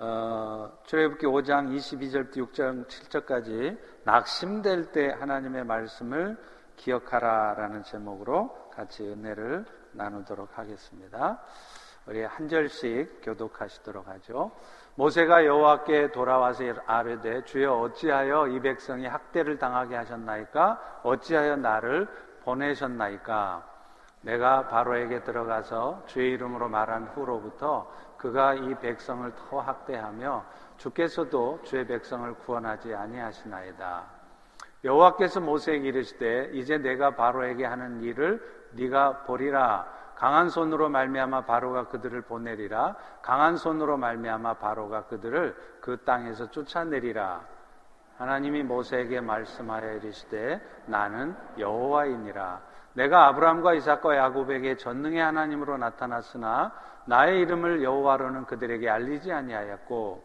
어, 출애굽기 5장 22절부터 6장 7절까지 낙심될 때 하나님의 말씀을 기억하라라는 제목으로 같이 은혜를 나누도록 하겠습니다. 우리 한 절씩 교독하시도록 하죠. 모세가 여호와께 돌아와서 아뢰되 주여 어찌하여 이 백성이 학대를 당하게 하셨나이까 어찌하여 나를 보내셨나이까 내가 바로에게 들어가서 주의 이름으로 말한 후로부터 그가 이 백성을 더 학대하며 주께서도 주의 백성을 구원하지 아니하시나이다. 여호와께서 모세에게 이르시되 이제 내가 바로에게 하는 일을 네가 보리라. 강한 손으로 말미암아 바로가 그들을 보내리라. 강한 손으로 말미암아 바로가 그들을 그 땅에서 쫓아내리라. 하나님이 모세에게 말씀하여 이르시되 나는 여호와이니라. 내가 아브라함과 이삭과 야곱에게 전능의 하나님으로 나타났으나 나의 이름을 여호와로는 그들에게 알리지 아니하였고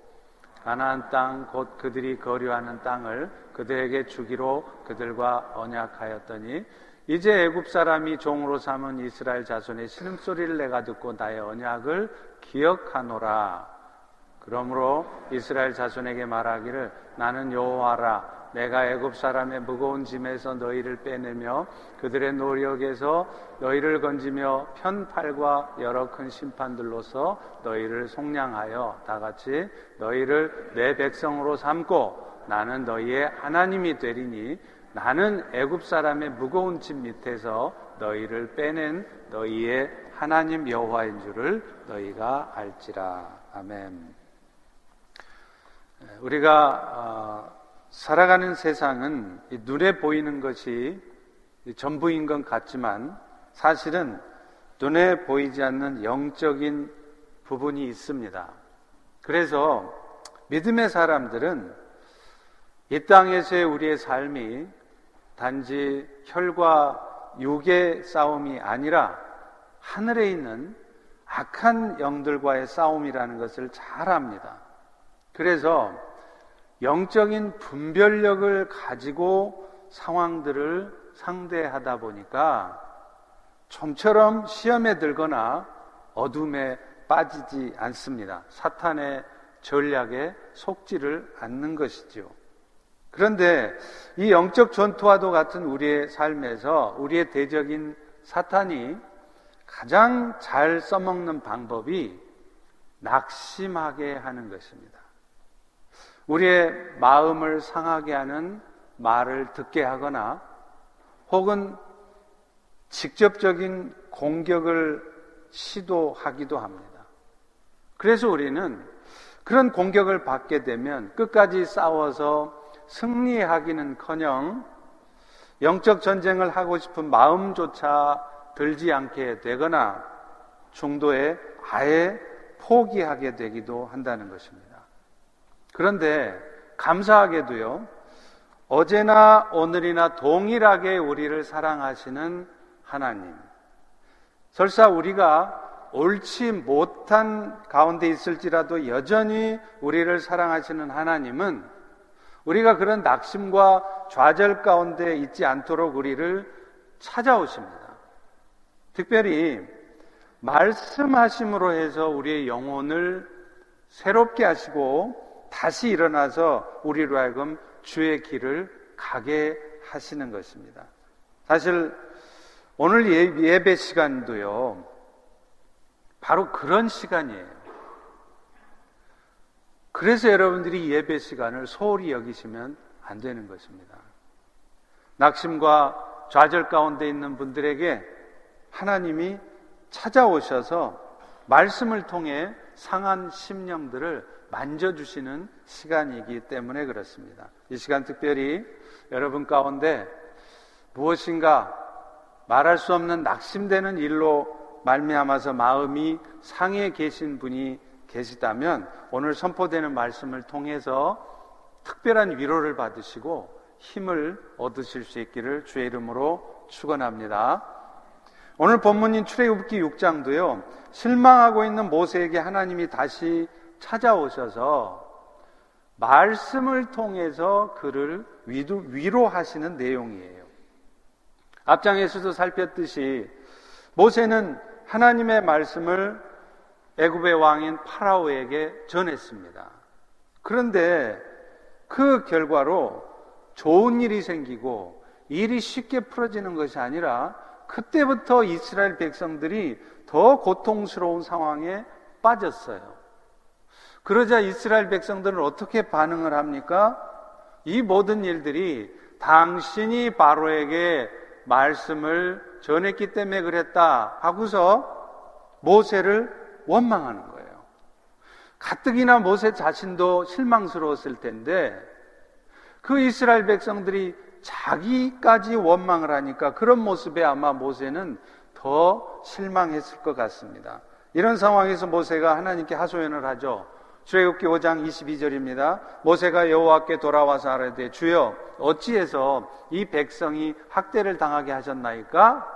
가나안 땅 곧 그들이 거류하는 땅을 그들에게 주기로 그들과 언약하였더니 이제 애굽 사람이 종으로 삼은 이스라엘 자손의 신음소리를 내가 듣고 나의 언약을 기억하노라. 그러므로 이스라엘 자손에게 말하기를 나는 여호와라 내가 애굽 사람의 무거운 짐에서 너희를 빼내며 그들의 노력에서 너희를 건지며 편팔과 여러 큰 심판들로서 너희를 속량하여 다 같이 너희를 내 백성으로 삼고 나는 너희의 하나님이 되리니 나는 애굽 사람의 무거운 짐 밑에서 너희를 빼낸 너희의 하나님 여호와인 줄을 너희가 알지라 아멘. 우리가 어, 살아가는 세상은 눈에 보이는 것이 전부인 것 같지만 사실은 눈에 보이지 않는 영적인 부분이 있습니다. 그래서 믿음의 사람들은 이 땅에서의 우리의 삶이 단지 혈과 육의 싸움이 아니라 하늘에 있는 악한 영들과의 싸움이라는 것을 잘 압니다. 그래서 영적인 분별력을 가지고 상황들을 상대하다 보니까 좀처럼 시험에 들거나 어둠에 빠지지 않습니다. 사탄의 전략에 속지를 않는 것이죠. 그런데 이 영적 전투와도 같은 우리의 삶에서 우리의 대적인 사탄이 가장 잘 써먹는 방법이 낙심하게 하는 것입니다. 우리의 마음을 상하게 하는 말을 듣게 하거나 혹은 직접적인 공격을 시도하기도 합니다. 그래서 우리는 그런 공격을 받게 되면 끝까지 싸워서 승리하기는 커녕 영적 전쟁을 하고 싶은 마음조차 들지 않게 되거나 중도에 아예 포기하게 되기도 한다는 것입니다. 그런데 감사하게도요, 어제나 오늘이나 동일하게 우리를 사랑하시는 하나님. 설사 우리가 옳지 못한 가운데 있을지라도 여전히 우리를 사랑하시는 하나님은 우리가 그런 낙심과 좌절 가운데 있지 않도록 우리를 찾아오십니다. 특별히 말씀하심으로 해서 우리의 영혼을 새롭게 하시고 다시 일어나서 우리로 하여금 주의 길을 가게 하시는 것입니다. 사실 오늘 예, 예배 시간도요, 바로 그런 시간이에요. 그래서 여러분들이 예배 시간을 소홀히 여기시면 안 되는 것입니다. 낙심과 좌절 가운데 있는 분들에게 하나님이 찾아오셔서 말씀을 통해 상한 심령들을 만져주시는 시간이기 때문에 그렇습니다. 이 시간 특별히 여러분 가운데 무엇인가 말할 수 없는 낙심되는 일로 말미암아서 마음이 상해 계신 분이 계시다면 오늘 선포되는 말씀을 통해서 특별한 위로를 받으시고 힘을 얻으실 수 있기를 주의 이름으로 축원합니다. 오늘 본문인 출애굽기 6장도요. 실망하고 있는 모세에게 하나님이 다시 찾아오셔서 말씀을 통해서 그를 위로하시는 내용이에요. 앞장에서도 살폈듯이 모세는 하나님의 말씀을 애굽의 왕인 파라오에게 전했습니다. 그런데 그 결과로 좋은 일이 생기고 일이 쉽게 풀어지는 것이 아니라 그때부터 이스라엘 백성들이 더 고통스러운 상황에 빠졌어요. 그러자 이스라엘 백성들은 어떻게 반응을 합니까? 이 모든 일들이 당신이 바로에게 말씀을 전했기 때문에 그랬다 하고서 모세를 원망하는 거예요. 가뜩이나 모세 자신도 실망스러웠을 텐데 그 이스라엘 백성들이 자기까지 원망을 하니까 그런 모습에 아마 모세는 더 실망했을 것 같습니다. 이런 상황에서 모세가 하나님께 하소연을 하죠. 출애굽기 5장 22절입니다. 모세가 여호와께 돌아와서 하라되 주여 어찌해서 이 백성이 학대를 당하게 하셨나이까?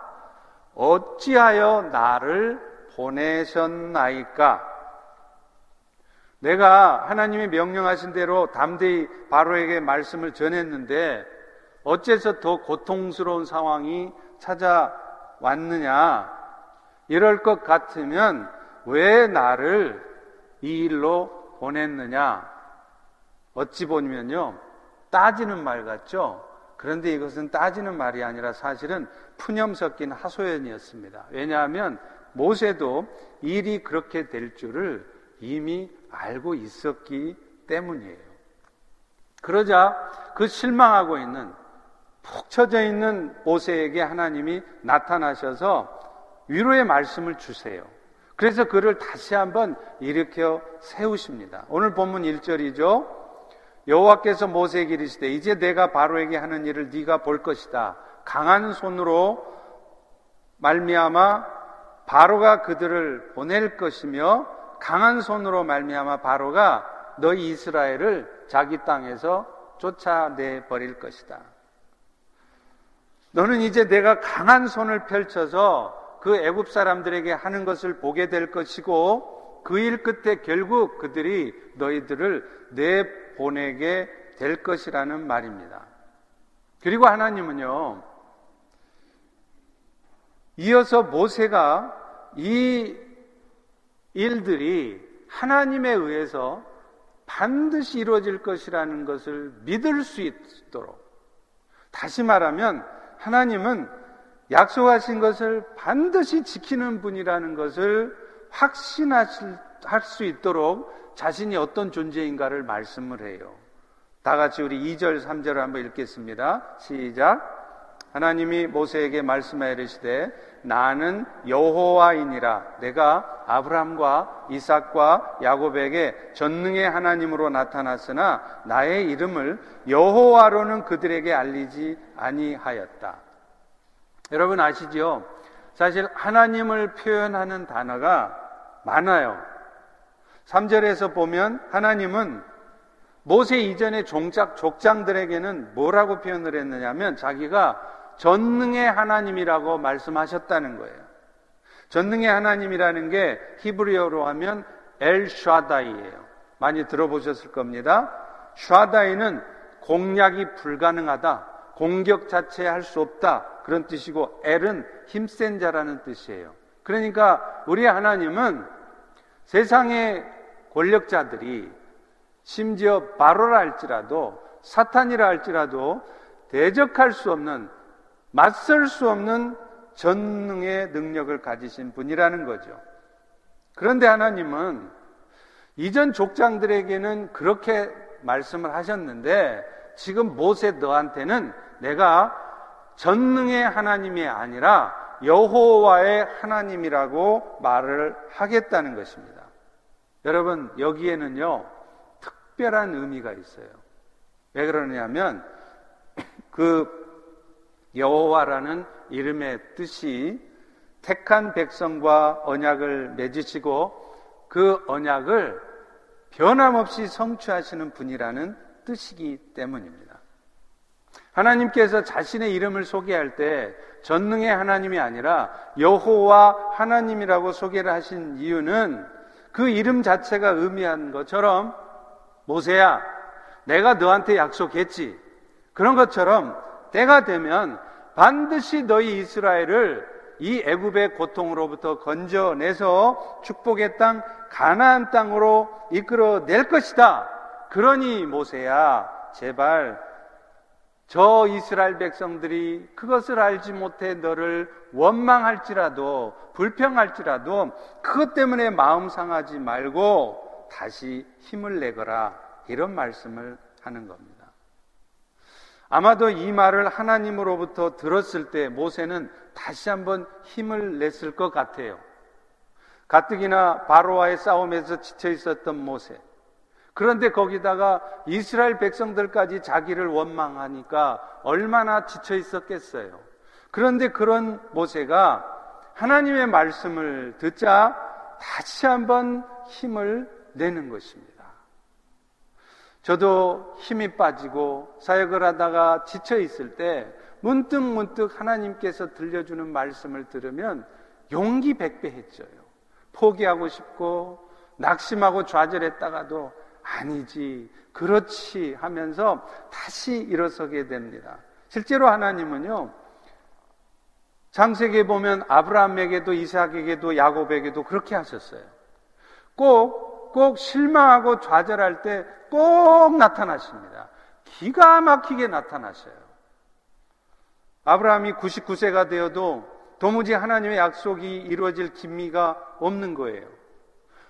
어찌하여 나를 보내셨나이까? 내가 하나님이 명령하신 대로 담대히 바로에게 말씀을 전했는데 어째서 더 고통스러운 상황이 찾아왔느냐? 이럴 것 같으면 왜 나를 이 일로 보냈느냐? 어찌 보면요. 따지는 말 같죠? 그런데 이것은 따지는 말이 아니라 사실은 푸념 섞인 하소연이었습니다. 왜냐하면 모세도 일이 그렇게 될 줄을 이미 알고 있었기 때문이에요. 그러자 그 실망하고 있는 푹 처져 있는 모세에게 하나님이 나타나셔서 위로의 말씀을 주세요. 그래서 그를 다시 한번 일으켜 세우십니다. 오늘 본문 1절이죠. 여호와께서 모세에게 이르시되 이제 내가 바로에게 하는 일을 네가 볼 것이다. 강한 손으로 말미암아 바로가 그들을 보낼 것이며 강한 손으로 말미암아 바로가 너희 이스라엘을 자기 땅에서 쫓아내 버릴 것이다. 너는 이제 내가 강한 손을 펼쳐서 그 애굽 사람들에게 하는 것을 보게 될 것이고 그 일 끝에 결국 그들이 너희들을 내 보내게 될 것이라는 말입니다. 그리고 하나님은요, 이어서 모세가 이 일들이 하나님에 의해서 반드시 이루어질 것이라는 것을 믿을 수 있도록 다시 말하면 하나님은 약속하신 것을 반드시 지키는 분이라는 것을 확신할 수 있도록 자신이 어떤 존재인가를 말씀을 해요. 다 같이 우리 2절, 3절을 한번 읽겠습니다. 시작. 하나님이 모세에게 말씀하여 이르시되 나는 여호와이니라 내가 아브라함과 이삭과 야곱에게 전능의 하나님으로 나타났으나 나의 이름을 여호와로는 그들에게 알리지 아니하였다. 여러분 아시죠? 사실 하나님을 표현하는 단어가 많아요. 3절에서 보면 하나님은 모세 이전의 종작 족장들에게는 뭐라고 표현을 했느냐면 자기가 전능의 하나님이라고 말씀하셨다는 거예요. 전능의 하나님이라는 게 히브리어로 하면 엘 샤다이예요. 많이 들어보셨을 겁니다. 샤다이는 공략이 불가능하다. 공격 자체 할 수 없다. 그런 뜻이고 엘은 힘센 자라는 뜻이에요. 그러니까 우리 하나님은 세상의 권력자들이 심지어 바로라 할지라도 사탄이라 할지라도 대적할 수 없는 맞설 수 없는 전능의 능력을 가지신 분이라는 거죠. 그런데 하나님은 이전 족장들에게는 그렇게 말씀을 하셨는데 지금 모세 너한테는 내가 전능의 하나님이 아니라 여호와의 하나님이라고 말을 하겠다는 것입니다. 여러분 여기에는요 특별한 의미가 있어요. 왜 그러냐면 그 여호와라는 이름의 뜻이 택한 백성과 언약을 맺으시고 그 언약을 변함없이 성취하시는 분이라는 뜻이기 때문입니다. 하나님께서 자신의 이름을 소개할 때 전능의 하나님이 아니라 여호와 하나님이라고 소개를 하신 이유는 그 이름 자체가 의미한 것처럼 모세야 내가 너한테 약속했지 그런 것처럼 때가 되면 반드시 너희 이스라엘을 이 애굽의 고통으로부터 건져내서 축복의 땅 가나안 땅으로 이끌어 낼 것이다. 그러니 모세야 제발 저 이스라엘 백성들이 그것을 알지 못해 너를 원망할지라도 불평할지라도 그것 때문에 마음 상하지 말고 다시 힘을 내거라 이런 말씀을 하는 겁니다. 아마도 이 말을 하나님으로부터 들었을 때 모세는 다시 한번 힘을 냈을 것 같아요. 가뜩이나 바로와의 싸움에서 지쳐 있었던 모세. 그런데 거기다가 이스라엘 백성들까지 자기를 원망하니까 얼마나 지쳐 있었겠어요. 그런데 그런 모세가 하나님의 말씀을 듣자 다시 한번 힘을 내는 것입니다. 저도 힘이 빠지고 사역을 하다가 지쳐 있을 때 문득 문득 하나님께서 들려주는 말씀을 들으면 용기 백배했죠요. 포기하고 싶고 낙심하고 좌절했다가도 아니지, 그렇지 하면서 다시 일어서게 됩니다. 실제로 하나님은요, 장세기에 보면 아브라함에게도 이삭에게도 야곱에게도 그렇게 하셨어요. 꼭, 꼭 실망하고 좌절할 때 꼭 나타나십니다. 기가 막히게 나타나셔요. 아브라함이 99세가 되어도 도무지 하나님의 약속이 이루어질 기미가 없는 거예요.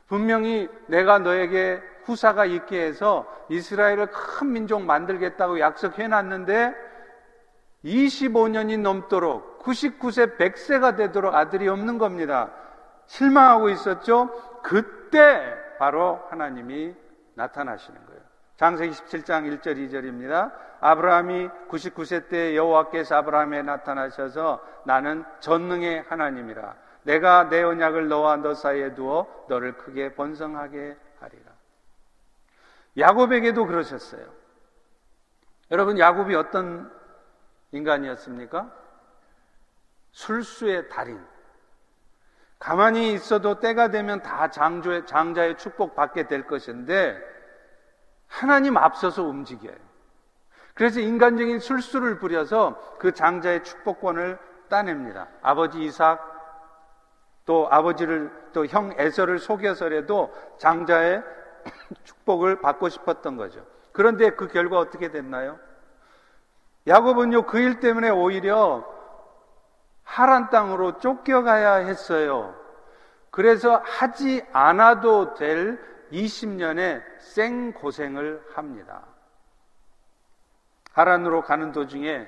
분명히 내가 너에게 후사가 있게 해서 이스라엘을 큰 민족 만들겠다고 약속해 놨는데 25년이 넘도록 99세 100세가 되도록 아들이 없는 겁니다. 실망하고 있었죠? 그때 바로 하나님이 나타나시는 거예요. 장세기 17장 1절 2절입니다. 아브라함이 99세 때 여호와께서 아브라함에 나타나셔서 나는 전능의 하나님이라. 내가 내 언약을 너와 너 사이에 두어 너를 크게 번성하게. 야곱에게도 그러셨어요. 여러분 야곱이 어떤 인간이었습니까? 술수의 달인. 가만히 있어도 때가 되면 다 장조의, 장자의 축복 받게 될 것인데 하나님 앞서서 움직여요. 그래서 인간적인 술수를 부려서 그 장자의 축복권을 따냅니다. 아버지 이삭 또 아버지를 또 형 에서를 속여서라도 장자의 축복을 받고 싶었던 거죠. 그런데 그 결과 어떻게 됐나요? 야곱은요 그 일 때문에 오히려 하란 땅으로 쫓겨가야 했어요. 그래서 하지 않아도 될 20년의 생고생을 합니다. 하란으로 가는 도중에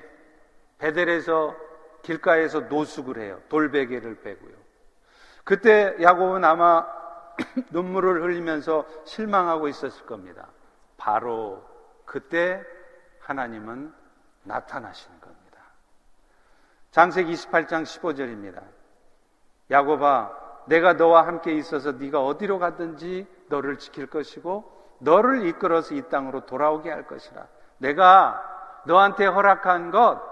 베델에서 길가에서 노숙을 해요. 돌베개를 빼고요. 그때 야곱은 아마 눈물을 흘리면서 실망하고 있었을 겁니다. 바로 그때 하나님은 나타나시는 겁니다. 장세기 28장 15절입니다. 야곱아, 내가 너와 함께 있어서 네가 어디로 가든지 너를 지킬 것이고 너를 이끌어서 이 땅으로 돌아오게 할 것이라. 내가 너한테 허락한 것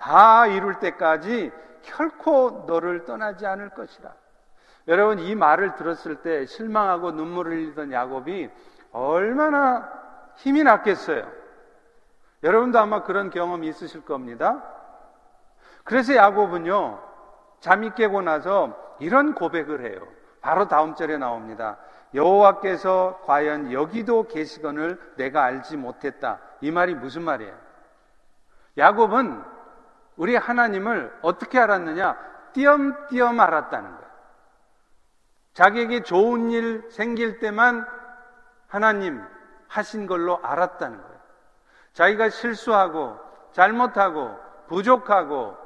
다 이룰 때까지 결코 너를 떠나지 않을 것이라. 여러분 이 말을 들었을 때 실망하고 눈물을 흘리던 야곱이 얼마나 힘이 났겠어요. 여러분도 아마 그런 경험이 있으실 겁니다. 그래서 야곱은요, 잠이 깨고 나서 이런 고백을 해요. 바로 다음 절에 나옵니다. 여호와께서 과연 여기도 계시건을 내가 알지 못했다. 이 말이 무슨 말이에요? 야곱은 우리 하나님을 어떻게 알았느냐? 띄엄띄엄 알았다는 거예요. 자기에게 좋은 일 생길 때만 하나님 하신 걸로 알았다는 거예요. 자기가 실수하고 잘못하고 부족하고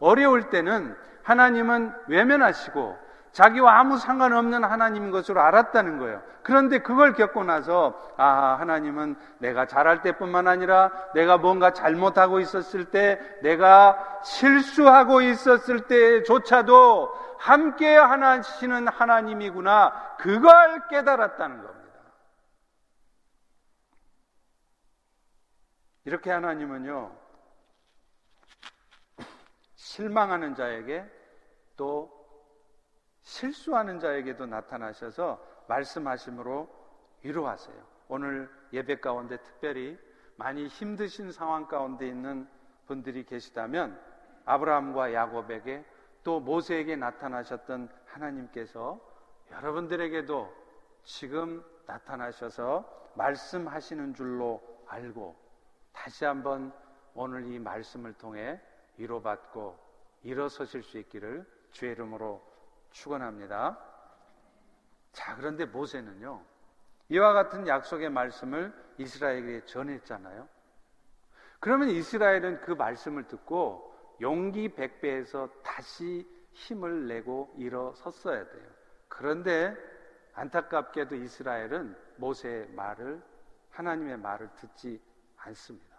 어려울 때는 하나님은 외면하시고 자기와 아무 상관없는 하나님인 것으로 알았다는 거예요. 그런데 그걸 겪고 나서 아 하나님은 내가 잘할 때뿐만 아니라 내가 뭔가 잘못하고 있었을 때 내가 실수하고 있었을 때조차도 함께 하시는 하나님이구나 그걸 깨달았다는 겁니다. 이렇게 하나님은요 실망하는 자에게 또 실수하는 자에게도 나타나셔서 말씀하심으로 위로하세요. 오늘 예배 가운데 특별히 많이 힘드신 상황 가운데 있는 분들이 계시다면 아브라함과 야곱에게 또 모세에게 나타나셨던 하나님께서 여러분들에게도 지금 나타나셔서 말씀하시는 줄로 알고 다시 한번 오늘 이 말씀을 통해 위로받고 일어서실 수 있기를 주의 이름으로 축원합니다. 자, 그런데 모세는요. 이와 같은 약속의 말씀을 이스라엘에게 전했잖아요. 그러면 이스라엘은 그 말씀을 듣고 용기 백배에서 다시 힘을 내고 일어섰어야 돼요. 그런데 안타깝게도 이스라엘은 모세의 말을 하나님의 말을 듣지 않습니다.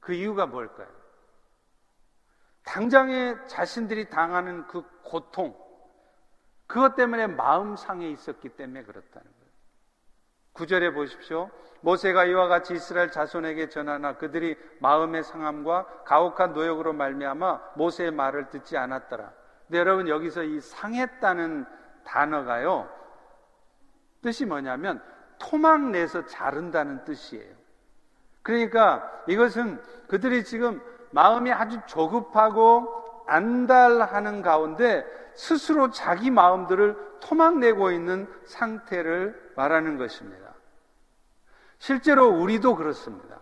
그 이유가 뭘까요? 당장에 자신들이 당하는 그 고통, 그것 때문에 마음 상해 있었기 때문에 그렇다는 거예요. 구절에 보십시오. 모세가 이와 같이 이스라엘 자손에게 전하나 그들이 마음의 상함과 가혹한 노역으로 말미암아 모세의 말을 듣지 않았더라. 근데 여러분 여기서 이 상했다는 단어가요. 뜻이 뭐냐면 토막 내서 자른다는 뜻이에요. 그러니까 이것은 그들이 지금 마음이 아주 조급하고 안달하는 가운데 스스로 자기 마음들을 토막내고 있는 상태를 말하는 것입니다. 실제로 우리도 그렇습니다.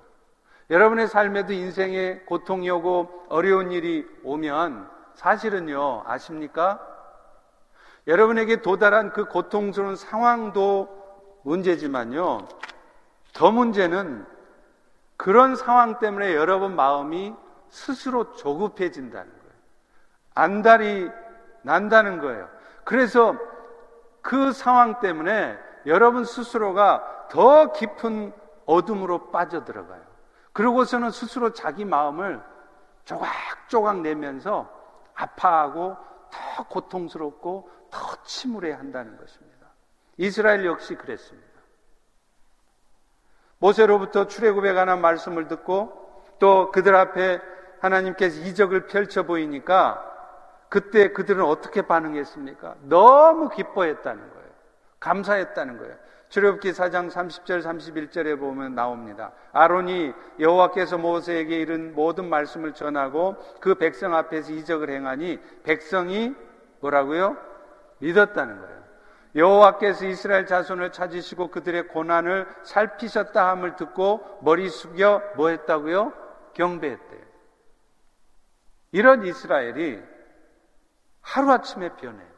여러분의 삶에도 인생에 고통이 오고 어려운 일이 오면 사실은요, 아십니까? 여러분에게 도달한 그 고통스러운 상황도 문제지만요, 더 문제는 그런 상황 때문에 여러분 마음이 스스로 조급해진다는 거예요. 안달이 난다는 거예요. 그래서 그 상황 때문에 여러분 스스로가 더 깊은 어둠으로 빠져들어가요. 그러고서는 스스로 자기 마음을 조각조각 내면서 아파하고 더 고통스럽고 더 침울해 한다는 것입니다. 이스라엘 역시 그랬습니다. 모세로부터 출애굽에 관한 말씀을 듣고 또 그들 앞에 하나님께서 이적을 펼쳐 보이니까 그때 그들은 어떻게 반응했습니까? 너무 기뻐했다는 거예요. 감사했다는 거예요. 출애굽기 4장 30절 31절에 보면 나옵니다. 아론이 여호와께서 모세에게 이른 모든 말씀을 전하고 그 백성 앞에서 이적을 행하니 백성이 뭐라고요? 믿었다는 거예요. 여호와께서 이스라엘 자손을 찾으시고 그들의 고난을 살피셨다 함을 듣고 머리 숙여 뭐 했다고요? 경배했대요. 이런 이스라엘이 하루아침에 변해요.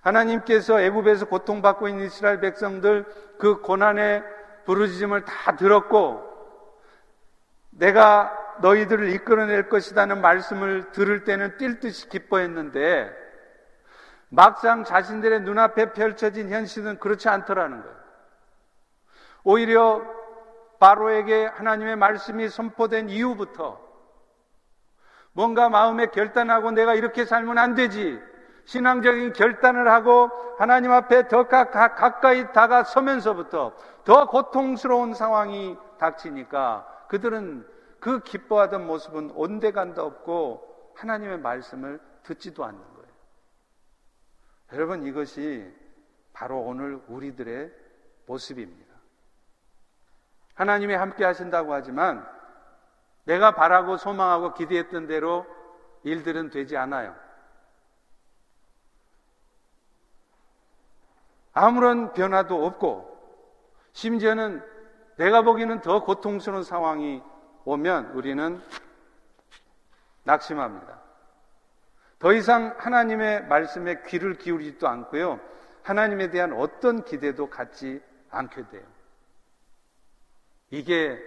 하나님께서 애굽에서 고통받고 있는 이스라엘 백성들 그 고난의 부르짖음을 다 들었고 내가 너희들을 이끌어낼 것이라는 말씀을 들을 때는 뛸 듯이 기뻐했는데 막상 자신들의 눈앞에 펼쳐진 현실은 그렇지 않더라는 거예요. 오히려 바로에게 하나님의 말씀이 선포된 이후부터 뭔가 마음에 결단하고 내가 이렇게 살면 안 되지. 신앙적인 결단을 하고 하나님 앞에 더 가까이 다가서면서부터 더 고통스러운 상황이 닥치니까 그들은 그 기뻐하던 모습은 온데간도 없고 하나님의 말씀을 듣지도 않는 거예요. 여러분 이것이 바로 오늘 우리들의 모습입니다. 하나님이 함께 하신다고 하지만 내가 바라고 소망하고 기대했던 대로 일들은 되지 않아요. 아무런 변화도 없고 심지어는 내가 보기에는 더 고통스러운 상황이 오면 우리는 낙심합니다. 더 이상 하나님의 말씀에 귀를 기울이지도 않고요. 하나님에 대한 어떤 기대도 갖지 않게 돼요. 이게,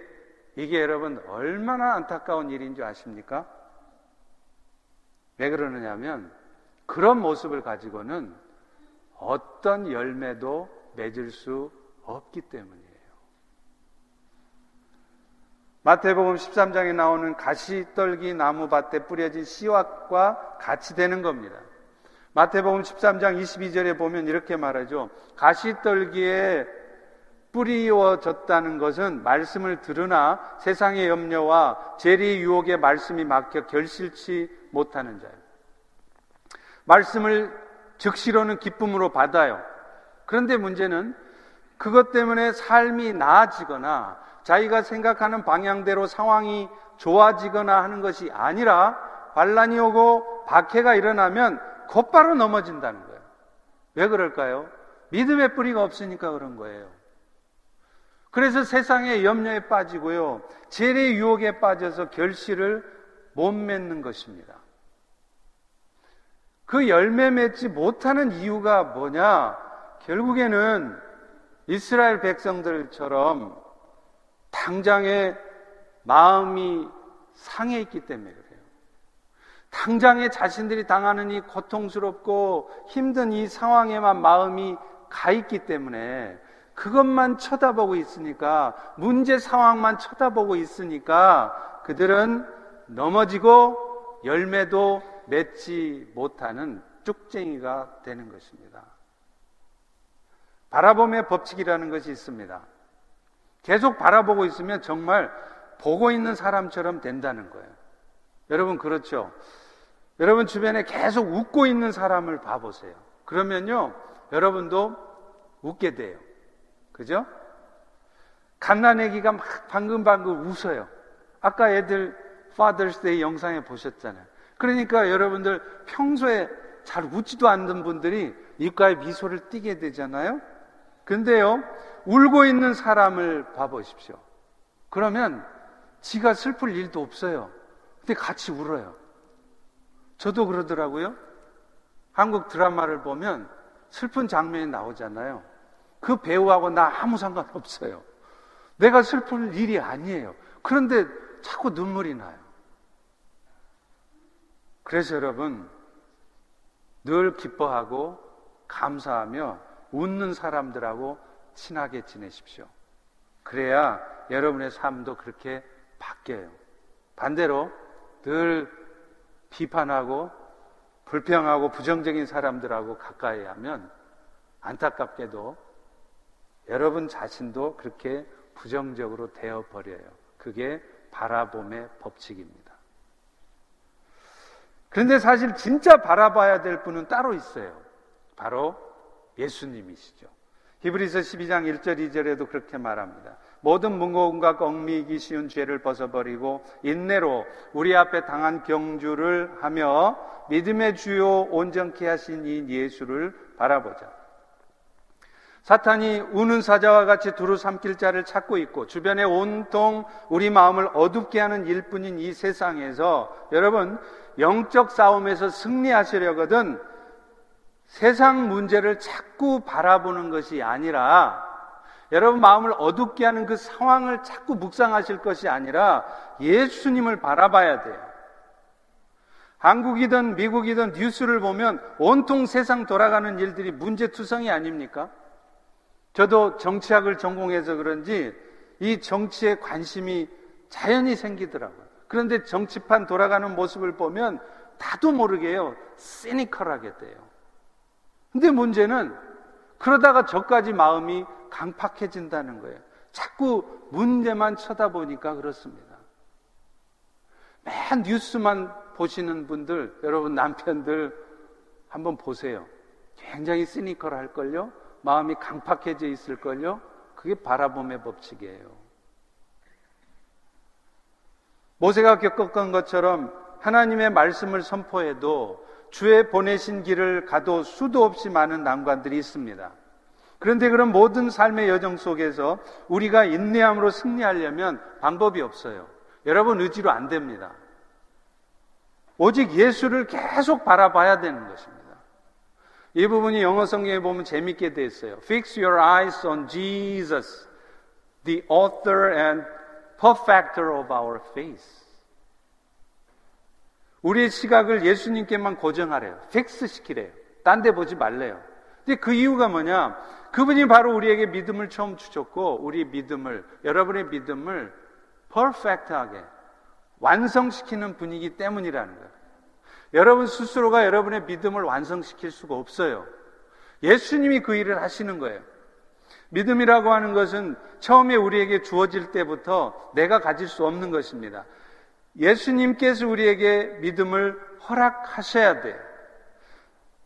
이게 여러분 얼마나 안타까운 일인 줄 아십니까? 왜 그러느냐면 그런 모습을 가지고는 어떤 열매도 맺을 수 없기 때문이에요. 마태복음 13장에 나오는 가시떨기 나무밭에 뿌려진 씨앗과 같이 되는 겁니다. 마태복음 13장 22절에 보면 이렇게 말하죠. 가시떨기에 뿌리워졌다는 것은 말씀을 들으나 세상의 염려와 재리 유혹의 말씀이 막혀 결실치 못하는 자예요. 말씀을 즉시로는 기쁨으로 받아요. 그런데 문제는 그것 때문에 삶이 나아지거나 자기가 생각하는 방향대로 상황이 좋아지거나 하는 것이 아니라 반란이 오고 박해가 일어나면 곧바로 넘어진다는 거예요. 왜 그럴까요? 믿음의 뿌리가 없으니까 그런 거예요. 그래서 세상의 염려에 빠지고요. 재의 유혹에 빠져서 결실을 못 맺는 것입니다. 그 열매 맺지 못하는 이유가 뭐냐? 결국에는 이스라엘 백성들처럼 당장에 마음이 상해 있기 때문에 그래요. 당장에 자신들이 당하는 이 고통스럽고 힘든 이 상황에만 마음이 가 있기 때문에 그것만 쳐다보고 있으니까 문제 상황만 쳐다보고 있으니까 그들은 넘어지고 열매도 맺지 못하는 쭉쟁이가 되는 것입니다. 바라봄의 법칙이라는 것이 있습니다. 계속 바라보고 있으면 정말 보고 있는 사람처럼 된다는 거예요. 여러분 그렇죠? 여러분 주변에 계속 웃고 있는 사람을 봐보세요. 그러면요, 여러분도 웃게 돼요. 그죠? 갓난 애기가 막 방금방금 웃어요. 아까 애들 Father's Day 영상에 보셨잖아요. 그러니까 여러분들 평소에 잘 웃지도 않는 분들이 입가에 미소를 띠게 되잖아요. 근데요, 울고 있는 사람을 봐보십시오. 그러면 지가 슬플 일도 없어요. 근데 같이 울어요. 저도 그러더라고요. 한국 드라마를 보면 슬픈 장면이 나오잖아요. 그 배우하고 나 아무 상관없어요. 내가 슬플 일이 아니에요. 그런데 자꾸 눈물이 나요. 그래서 여러분, 늘 기뻐하고 감사하며 웃는 사람들하고 친하게 지내십시오. 그래야 여러분의 삶도 그렇게 바뀌어요. 반대로 늘 비판하고 불평하고 부정적인 사람들하고 가까이 하면 안타깝게도 여러분 자신도 그렇게 부정적으로 되어 버려요. 그게 바라봄의 법칙입니다. 그런데 사실 진짜 바라봐야 될 분은 따로 있어요. 바로 예수님이시죠. 히브리서 12장 1절 2절에도 그렇게 말합니다. 모든 무거움과 얽미기 쉬운 죄를 벗어버리고 인내로 우리 앞에 당한 경주를 하며 믿음의 주요 온전케 하신 이 예수를 바라보자. 사탄이 우는 사자와 같이 두루 삼킬 자를 찾고 있고 주변에 온통 우리 마음을 어둡게 하는 일뿐인 이 세상에서 여러분 영적 싸움에서 승리하시려거든 세상 문제를 자꾸 바라보는 것이 아니라 여러분 마음을 어둡게 하는 그 상황을 자꾸 묵상하실 것이 아니라 예수님을 바라봐야 돼요. 한국이든 미국이든 뉴스를 보면 온통 세상 돌아가는 일들이 문제투성이 아닙니까? 저도 정치학을 전공해서 그런지 이 정치에 관심이 자연히 생기더라고요. 그런데 정치판 돌아가는 모습을 보면 나도 모르게요. 시니컬하게 돼요. 근데 문제는 그러다가 저까지 마음이 강팍해진다는 거예요. 자꾸 문제만 쳐다보니까 그렇습니다. 맨 뉴스만 보시는 분들, 여러분 남편들 한번 보세요. 굉장히 시니컬 할걸요? 마음이 강팍해져 있을걸요? 그게 바라봄의 법칙이에요. 모세가 겪었던 것처럼 하나님의 말씀을 선포해도 주의 보내신 길을 가도 수도 없이 많은 난관들이 있습니다. 그런데 그런 모든 삶의 여정 속에서 우리가 인내함으로 승리하려면 방법이 없어요. 여러분 의지로 안 됩니다. 오직 예수를 계속 바라봐야 되는 것입니다. 이 부분이 영어 성경에 보면 재밌게 돼 있어요. Fix your eyes on Jesus, the author and perfecter of our faith. 우리의 시각을 예수님께만 고정하래요. fix 시키래요. 딴 데 보지 말래요. 근데 그 이유가 뭐냐? 그분이 바로 우리에게 믿음을 처음 주셨고, 우리 믿음을, 여러분의 믿음을 퍼펙트하게 완성시키는 분이기 때문이라는 거예요. 여러분 스스로가 여러분의 믿음을 완성시킬 수가 없어요. 예수님이 그 일을 하시는 거예요. 믿음이라고 하는 것은 처음에 우리에게 주어질 때부터 내가 가질 수 없는 것입니다. 예수님께서 우리에게 믿음을 허락하셔야 돼요.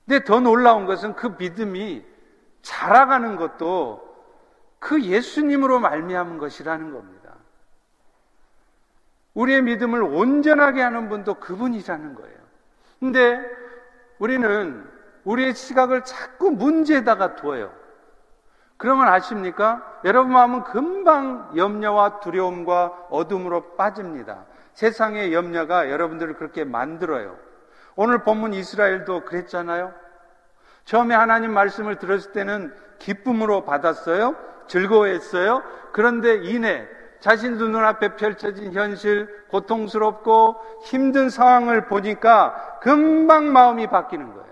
근데 더 놀라운 것은 그 믿음이 자라가는 것도 그 예수님으로 말미암은 것이라는 겁니다. 우리의 믿음을 온전하게 하는 분도 그분이라는 거예요. 근데 우리는 우리의 시각을 자꾸 문제에다가 두어요. 그러면 아십니까? 여러분 마음은 금방 염려와 두려움과 어둠으로 빠집니다. 세상의 염려가 여러분들을 그렇게 만들어요. 오늘 본문 이스라엘도 그랬잖아요. 처음에 하나님 말씀을 들었을 때는 기쁨으로 받았어요. 즐거워했어요. 그런데 이내 자신도 눈앞에 펼쳐진 현실, 고통스럽고 힘든 상황을 보니까 금방 마음이 바뀌는 거예요.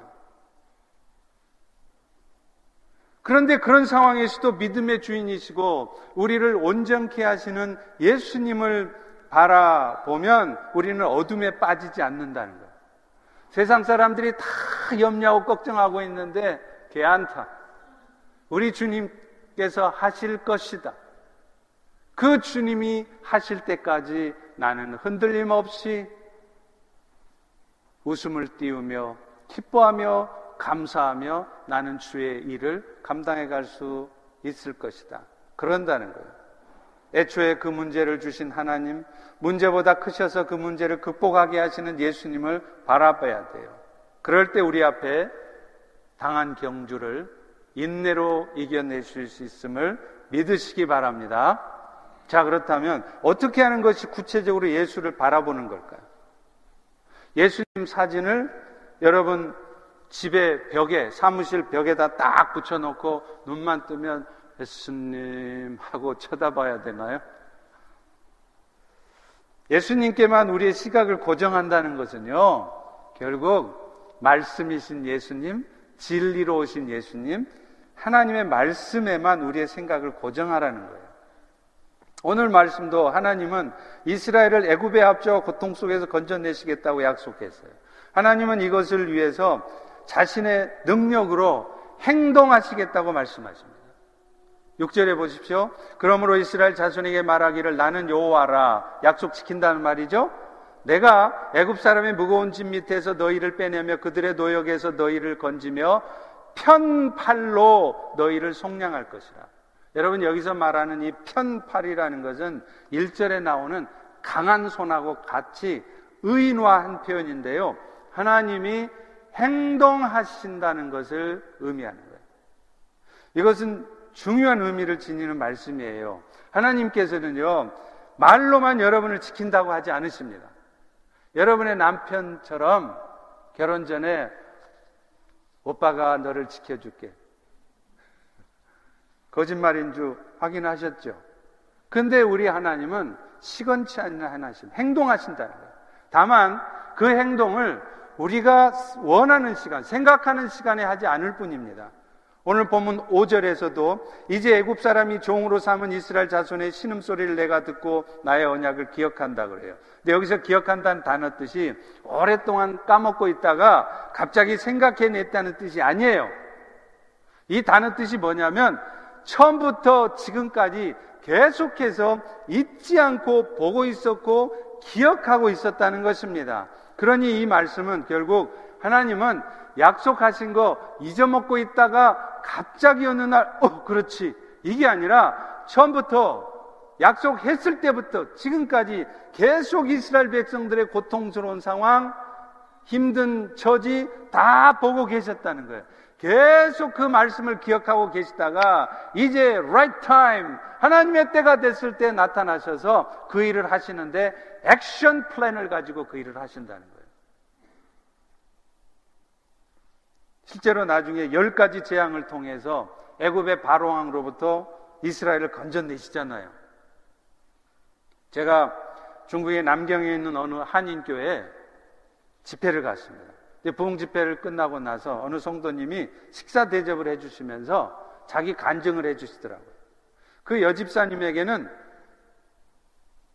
그런데 그런 상황에서도 믿음의 주인이시고 우리를 온전케 하시는 예수님을 바라보면 우리는 어둠에 빠지지 않는다는 거예요. 세상 사람들이 다 염려하고 걱정하고 있는데 개안타. 우리 주님께서 하실 것이다. 그 주님이 하실 때까지 나는 흔들림 없이 웃음을 띄우며 기뻐하며 감사하며 나는 주의 일을 감당해 갈 수 있을 것이다. 그런다는 거예요. 애초에 그 문제를 주신 하나님, 문제보다 크셔서 그 문제를 극복하게 하시는 예수님을 바라봐야 돼요. 그럴 때 우리 앞에 당한 경주를 인내로 이겨내실 수 있음을 믿으시기 바랍니다. 자, 그렇다면 어떻게 하는 것이 구체적으로 예수를 바라보는 걸까요? 예수님 사진을 여러분 집에 벽에, 사무실 벽에다 딱 붙여놓고 눈만 뜨면 예수님 하고 쳐다봐야 되나요? 예수님께만 우리의 시각을 고정한다는 것은요, 결국 말씀이신 예수님, 진리로 오신 예수님, 하나님의 말씀에만 우리의 생각을 고정하라는 거예요. 오늘 말씀도 하나님은 이스라엘을 애굽의 합주와 고통 속에서 건져내시겠다고 약속했어요. 하나님은 이것을 위해서 자신의 능력으로 행동하시겠다고 말씀하십니다. 6절에 보십시오. 그러므로 이스라엘 자손에게 말하기를 나는 여호와라 약속 지킨다는 말이죠. 내가 애굽 사람의 무거운 짐 밑에서 너희를 빼내며 그들의 노역에서 너희를 건지며 편팔로 너희를 속량할 것이라. 여러분 여기서 말하는 이 편팔이라는 것은 1절에 나오는 강한 손하고 같이 의인화한 표현인데요. 하나님이 행동하신다는 것을 의미하는 거예요. 이것은 중요한 의미를 지니는 말씀이에요. 하나님께서는요, 말로만 여러분을 지킨다고 하지 않으십니다. 여러분의 남편처럼 결혼 전에 오빠가 너를 지켜줄게. 거짓말인 줄 확인하셨죠? 근데 우리 하나님은 시건치 않는 하나님, 행동하신다는 거예요. 다만 그 행동을 우리가 원하는 시간, 생각하는 시간에 하지 않을 뿐입니다. 오늘 본문 5절에서도 이제 애굽 사람이 종으로 삼은 이스라엘 자손의 신음 소리를 내가 듣고 나의 언약을 기억한다 그래요. 근데 여기서 기억한다는 단어 뜻이 오랫동안 까먹고 있다가 갑자기 생각해냈다는 뜻이 아니에요. 이 단어 뜻이 뭐냐면 처음부터 지금까지 계속해서 잊지 않고 보고 있었고 기억하고 있었다는 것입니다. 그러니 이 말씀은 결국 하나님은 약속하신 거 잊어먹고 있다가 갑자기 어느 날, 어, 그렇지. 이게 아니라 처음부터 약속했을 때부터 지금까지 계속 이스라엘 백성들의 고통스러운 상황, 힘든 처지 다 보고 계셨다는 거예요. 계속 그 말씀을 기억하고 계시다가 이제 right time 하나님의 때가 됐을 때 나타나셔서 그 일을 하시는데 액션 플랜을 가지고 그 일을 하신다는 거예요. 실제로 나중에 열 가지 재앙을 통해서 애굽의 바로왕으로부터 이스라엘을 건져내시잖아요. 제가 중국의 남경에 있는 어느 한인교회 집회를 갔습니다. 부흥 집회를 끝나고 나서 어느 성도님이 식사 대접을 해주시면서 자기 간증을 해주시더라고요. 그 여집사님에게는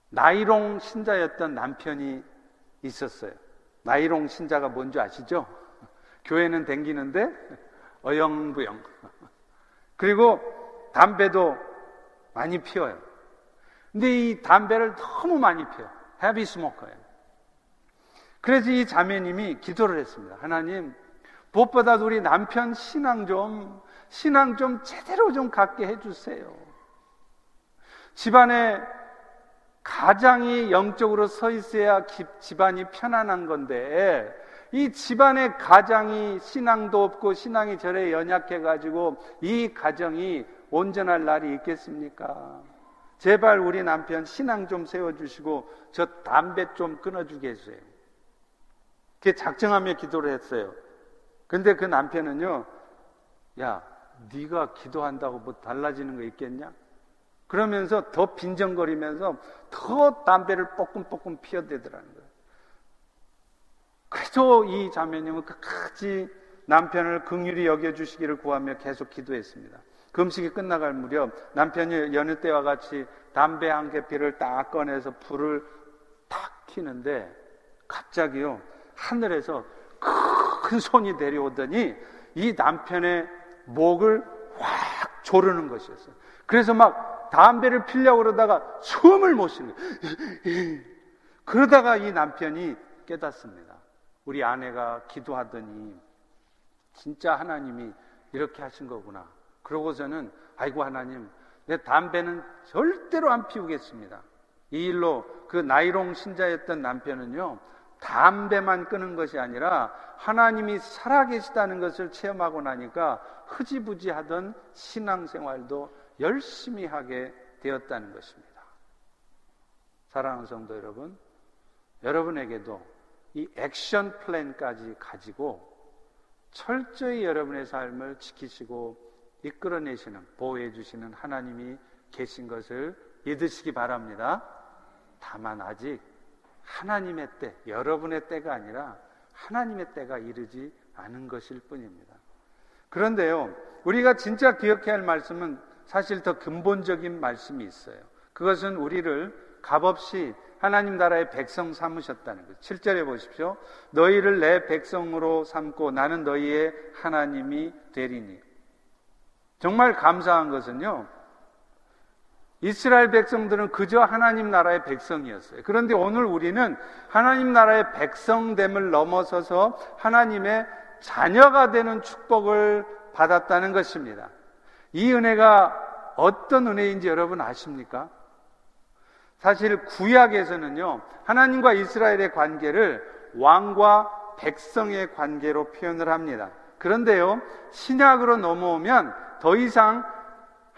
나이롱 신자였던 남편이 있었어요. 나이롱 신자가 뭔지 아시죠? 교회는 댕기는데 어영부영. 그리고 담배도 많이 피워요. 근데 이 담배를 너무 많이 피워요. 헤비 스모커예요. 그래서 이 자매님이 기도를 했습니다. 하나님, 무엇보다 우리 남편 신앙 좀, 신앙 좀 제대로 좀 갖게 해주세요. 집안에 가장이 영적으로 서 있어야 집안이 편안한 건데, 이 집안의 가장이 신앙도 없고 신앙이 절에 연약해가지고 이 가정이 온전할 날이 있겠습니까? 제발 우리 남편 신앙 좀 세워주시고 저 담배 좀 끊어주게 해주세요. 그게 작정하며 기도를 했어요. 근데 그 남편은요, 야, 네가 기도한다고 뭐 달라지는 거 있겠냐? 그러면서 더 빈정거리면서 더 담배를 뽀끔뽀끔 피워대더라는 거예요. 그래도 이 자매님은 끝까지 남편을 긍휼히 여겨주시기를 구하며 계속 기도했습니다. 금식이 끝나갈 무렵 남편이 여느 때와 같이 담배 한 개피를 딱 꺼내서 불을 탁 키는데 갑자기요 하늘에서 큰 손이 내려오더니 이 남편의 목을 확 조르는 것이었어요. 그래서 막 담배를 피려고 그러다가 숨을 못 쉬는 거예요. 그러다가 이 남편이 깨닫습니다. 우리 아내가 기도하더니 진짜 하나님이 이렇게 하신 거구나. 그러고서는 아이고 하나님 내 담배는 절대로 안 피우겠습니다. 이 일로 그 나이롱 신자였던 남편은요 담배만 끊은 것이 아니라 하나님이 살아계시다는 것을 체험하고 나니까 흐지부지 하던 신앙생활도 열심히 하게 되었다는 것입니다. 사랑하는 성도 여러분, 여러분에게도 이 액션 플랜까지 가지고 철저히 여러분의 삶을 지키시고 이끌어내시는, 보호해 주시는 하나님이 계신 것을 믿으시기 바랍니다. 다만 아직 하나님의 때, 여러분의 때가 아니라 하나님의 때가 이르지 않은 것일 뿐입니다. 그런데요, 우리가 진짜 기억해야 할 말씀은 사실 더 근본적인 말씀이 있어요. 그것은 우리를 값없이 하나님 나라의 백성 삼으셨다는 것. 7절에 보십시오. 너희를 내 백성으로 삼고 나는 너희의 하나님이 되리니. 정말 감사한 것은요. 이스라엘 백성들은 그저 하나님 나라의 백성이었어요. 그런데 오늘 우리는 하나님 나라의 백성됨을 넘어서서 하나님의 자녀가 되는 축복을 받았다는 것입니다. 이 은혜가 어떤 은혜인지 여러분 아십니까? 사실 구약에서는요, 하나님과 이스라엘의 관계를 왕과 백성의 관계로 표현을 합니다. 그런데요, 신약으로 넘어오면 더 이상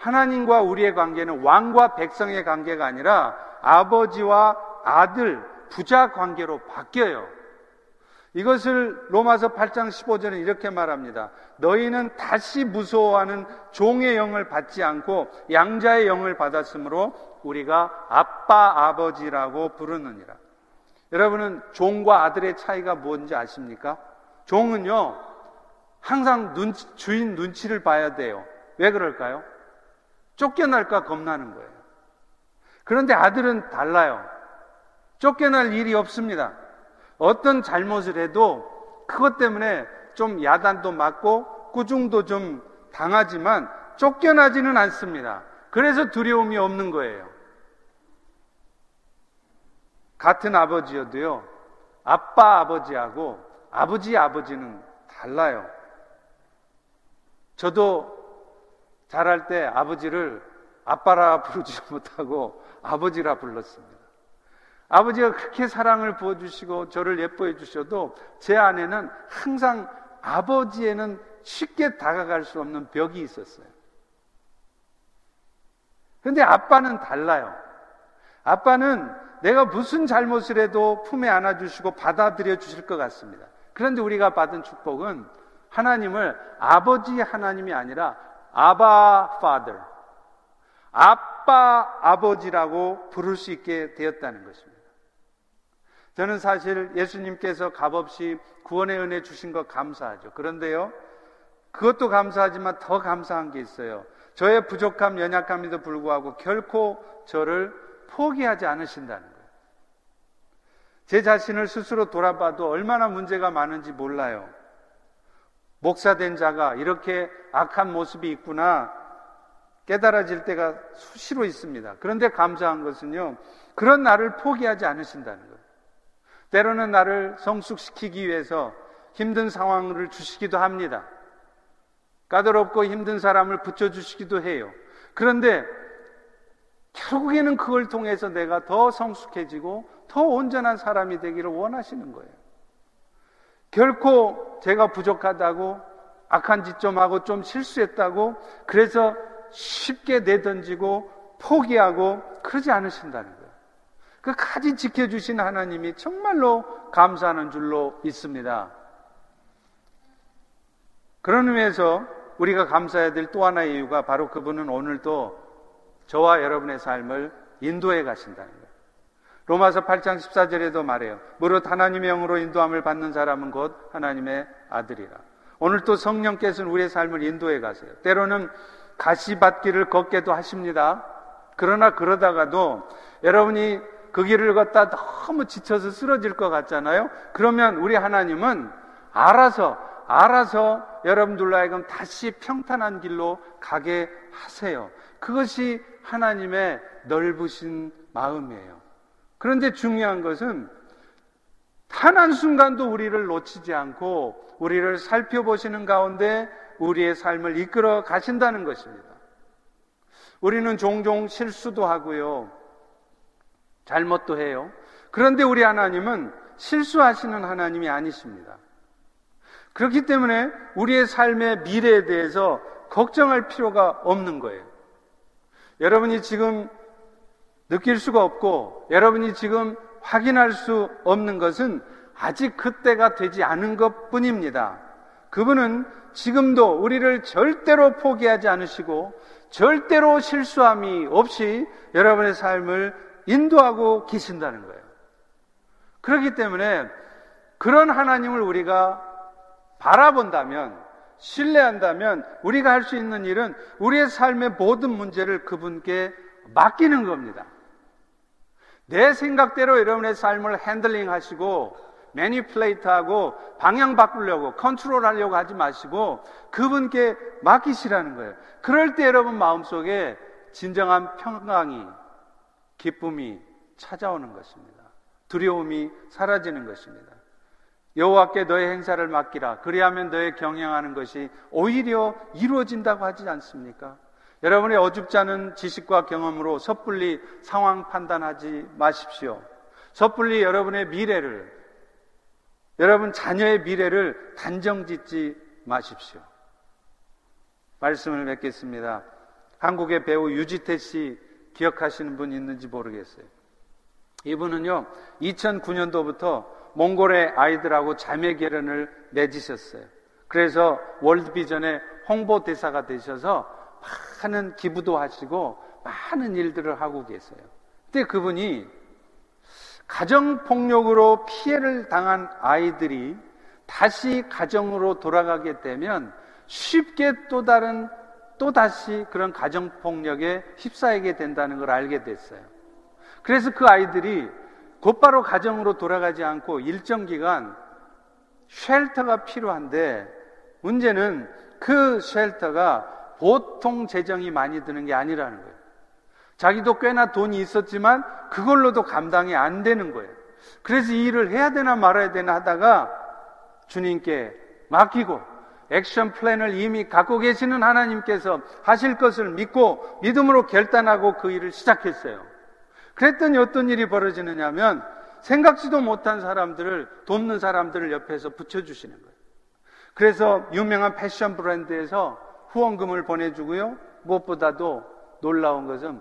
하나님과 우리의 관계는 왕과 백성의 관계가 아니라 아버지와 아들, 부자 관계로 바뀌어요. 이것을 로마서 8장 15절은 이렇게 말합니다. 너희는 다시 무서워하는 종의 영을 받지 않고 양자의 영을 받았으므로 우리가 아빠 아버지라고 부르느니라. 여러분은 종과 아들의 차이가 뭔지 아십니까? 종은요, 항상 눈, 주인 눈치를 봐야 돼요. 왜 그럴까요? 쫓겨날까 겁나는 거예요. 그런데 아들은 달라요. 쫓겨날 일이 없습니다. 어떤 잘못을 해도 그것 때문에 좀 야단도 맞고 꾸중도 좀 당하지만 쫓겨나지는 않습니다. 그래서 두려움이 없는 거예요. 같은 아버지여도요, 아빠 아버지하고 아버지 아버지는 달라요. 저도 자랄 때 아버지를 아빠라 부르지 못하고 아버지라 불렀습니다. 아버지가 그렇게 사랑을 부어주시고 저를 예뻐해 주셔도 제 안에는 항상 아버지에는 쉽게 다가갈 수 없는 벽이 있었어요. 근데 아빠는 달라요. 아빠는 내가 무슨 잘못을 해도 품에 안아주시고 받아들여 주실 것 같습니다. 그런데 우리가 받은 축복은 하나님을 아버지 하나님이 아니라 아바 파더, 아빠 아버지라고 부를 수 있게 되었다는 것입니다. 저는 사실 예수님께서 값없이 구원의 은혜 주신 것 감사하죠. 그런데요, 그것도 감사하지만 더 감사한 게 있어요. 저의 부족함, 연약함에도 불구하고 결코 저를 포기하지 않으신다는 거예요. 제 자신을 스스로 돌아봐도 얼마나 문제가 많은지 몰라요. 목사된 자가 이렇게 악한 모습이 있구나 깨달아질 때가 수시로 있습니다. 그런데 감사한 것은요, 그런 나를 포기하지 않으신다는 거예요. 때로는 나를 성숙시키기 위해서 힘든 상황을 주시기도 합니다. 까다롭고 힘든 사람을 붙여주시기도 해요. 그런데 결국에는 그걸 통해서 내가 더 성숙해지고 더 온전한 사람이 되기를 원하시는 거예요. 결코 제가 부족하다고 악한 짓 좀 하고 좀 실수했다고 그래서 쉽게 내던지고 포기하고 그러지 않으신다는 거예요. 그 가지 지켜주신 하나님이 정말로 감사하는 줄로 있습니다. 그런 의미에서 우리가 감사해야 될 또 하나의 이유가 바로 그분은 오늘도 저와 여러분의 삶을 인도해 가신다는 거예요. 로마서 8장 14절에도 말해요. 무릇 하나님의 영으로 인도함을 받는 사람은 곧 하나님의 아들이라. 오늘 또 성령께서는 우리의 삶을 인도해 가세요. 때로는 가시밭길을 걷게도 하십니다. 그러나 그러다가도 여러분이 그 길을 걷다 너무 지쳐서 쓰러질 것 같잖아요. 그러면 우리 하나님은 알아서 알아서 여러분들로 하여금 다시 평탄한 길로 가게 하세요. 그것이 하나님의 넓으신 마음이에요. 그런데 중요한 것은 단 한 순간도 우리를 놓치지 않고 우리를 살펴보시는 가운데 우리의 삶을 이끌어 가신다는 것입니다. 우리는 종종 실수도 하고요. 잘못도 해요. 그런데 우리 하나님은 실수하시는 하나님이 아니십니다. 그렇기 때문에 우리의 삶의 미래에 대해서 걱정할 필요가 없는 거예요. 여러분이 지금 느낄 수가 없고 여러분이 지금 확인할 수 없는 것은 아직 그때가 되지 않은 것 뿐입니다. 그분은 지금도 우리를 절대로 포기하지 않으시고 절대로 실수함이 없이 여러분의 삶을 인도하고 계신다는 거예요. 그렇기 때문에 그런 하나님을 우리가 바라본다면, 신뢰한다면 우리가 할 수 있는 일은 우리의 삶의 모든 문제를 그분께 맡기는 겁니다. 내 생각대로 여러분의 삶을 handling 하시고 manipulate 하고 방향 바꾸려고 컨트롤 하려고 하지 마시고 그분께 맡기시라는 거예요. 그럴 때 여러분 마음속에 진정한 평강이 기쁨이 찾아오는 것입니다. 두려움이 사라지는 것입니다. 여호와께 너의 행사를 맡기라. 그리하면 너의 경영하는 것이 오히려 이루어진다고 하지 않습니까? 여러분의 어줍지 않은 지식과 경험으로 섣불리 상황 판단하지 마십시오. 섣불리 여러분의 미래를, 여러분 자녀의 미래를 단정 짓지 마십시오. 말씀을 맺겠습니다. 한국의 배우 유지태 씨 기억하시는 분 있는지 모르겠어요. 이분은요, 2009년도부터 몽골의 아이들하고 자매 결연을 맺으셨어요. 그래서 월드비전의 홍보대사가 되셔서 많은 기부도 하시고 많은 일들을 하고 계세요. 근데 그분이 가정폭력으로 피해를 당한 아이들이 다시 가정으로 돌아가게 되면 쉽게 또 다른 또 다시 그런 가정폭력에 휩싸이게 된다는 걸 알게 됐어요. 그래서 그 아이들이 곧바로 가정으로 돌아가지 않고 일정 기간 shelter가 필요한데 문제는 그 shelter가 보통 재정이 많이 드는 게 아니라는 거예요. 자기도 꽤나 돈이 있었지만 그걸로도 감당이 안 되는 거예요. 그래서 이 일을 해야 되나 말아야 되나 하다가 주님께 맡기고 action plan을 이미 갖고 계시는 하나님께서 하실 것을 믿고 믿음으로 결단하고 그 일을 시작했어요. 그랬더니 어떤 일이 벌어지느냐 하면 생각지도 못한 사람들을 돕는 사람들을 옆에서 붙여주시는 거예요. 그래서 유명한 패션 브랜드에서 후원금을 보내주고요. 무엇보다도 놀라운 것은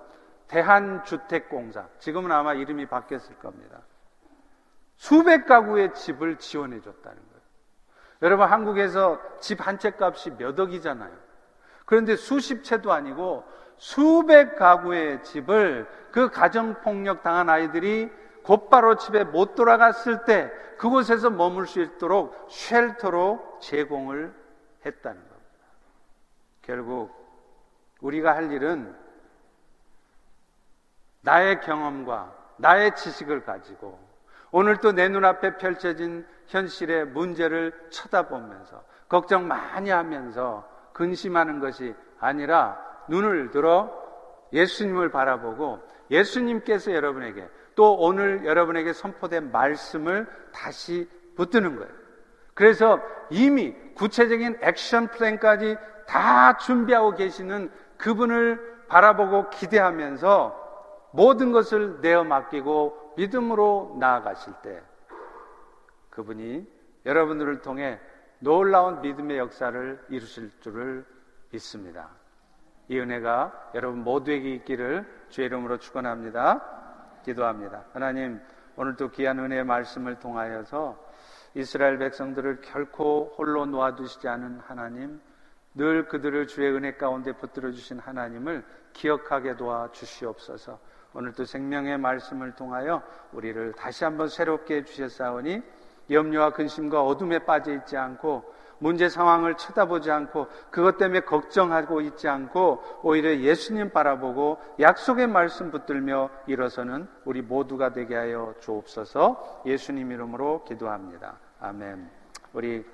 대한주택공사. 지금은 아마 이름이 바뀌었을 겁니다. 수백 가구의 집을 지원해 줬다는 거예요. 여러분, 한국에서 집 한 채 값이 몇 억이잖아요. 그런데 수십 채도 아니고 수백 가구의 집을 그 가정폭력 당한 아이들이 곧바로 집에 못 돌아갔을 때 그곳에서 머물 수 있도록 쉘터로 제공을 했다는 겁니다. 결국 우리가 할 일은 나의 경험과 나의 지식을 가지고 오늘 또 내 눈앞에 펼쳐진 현실의 문제를 쳐다보면서 걱정 많이 하면서 근심하는 것이 아니라 눈을 들어 예수님을 바라보고 예수님께서 여러분에게 또 오늘 여러분에게 선포된 말씀을 다시 붙드는 거예요. 그래서 이미 구체적인 액션 플랜까지 다 준비하고 계시는 그분을 바라보고 기대하면서 모든 것을 내어 맡기고 믿음으로 나아가실 때 그분이 여러분들을 통해 놀라운 믿음의 역사를 이루실 줄을 믿습니다. 이 은혜가 여러분 모두에게 있기를 주의 이름으로 축원합니다. 기도합니다. 하나님 오늘도 귀한 은혜의 말씀을 통하여서 이스라엘 백성들을 결코 홀로 놓아두시지 않은 하나님, 늘 그들을 주의 은혜 가운데 붙들어 주신 하나님을 기억하게 도와 주시옵소서. 오늘도 생명의 말씀을 통하여 우리를 다시 한번 새롭게 해 주셨사오니 염려와 근심과 어둠에 빠져 있지 않고 문제 상황을 쳐다보지 않고 그것 때문에 걱정하고 있지 않고 오히려 예수님 바라보고 약속의 말씀 붙들며 일어서는 우리 모두가 되게 하여 주옵소서 예수님 이름으로 기도합니다. 아멘. 우리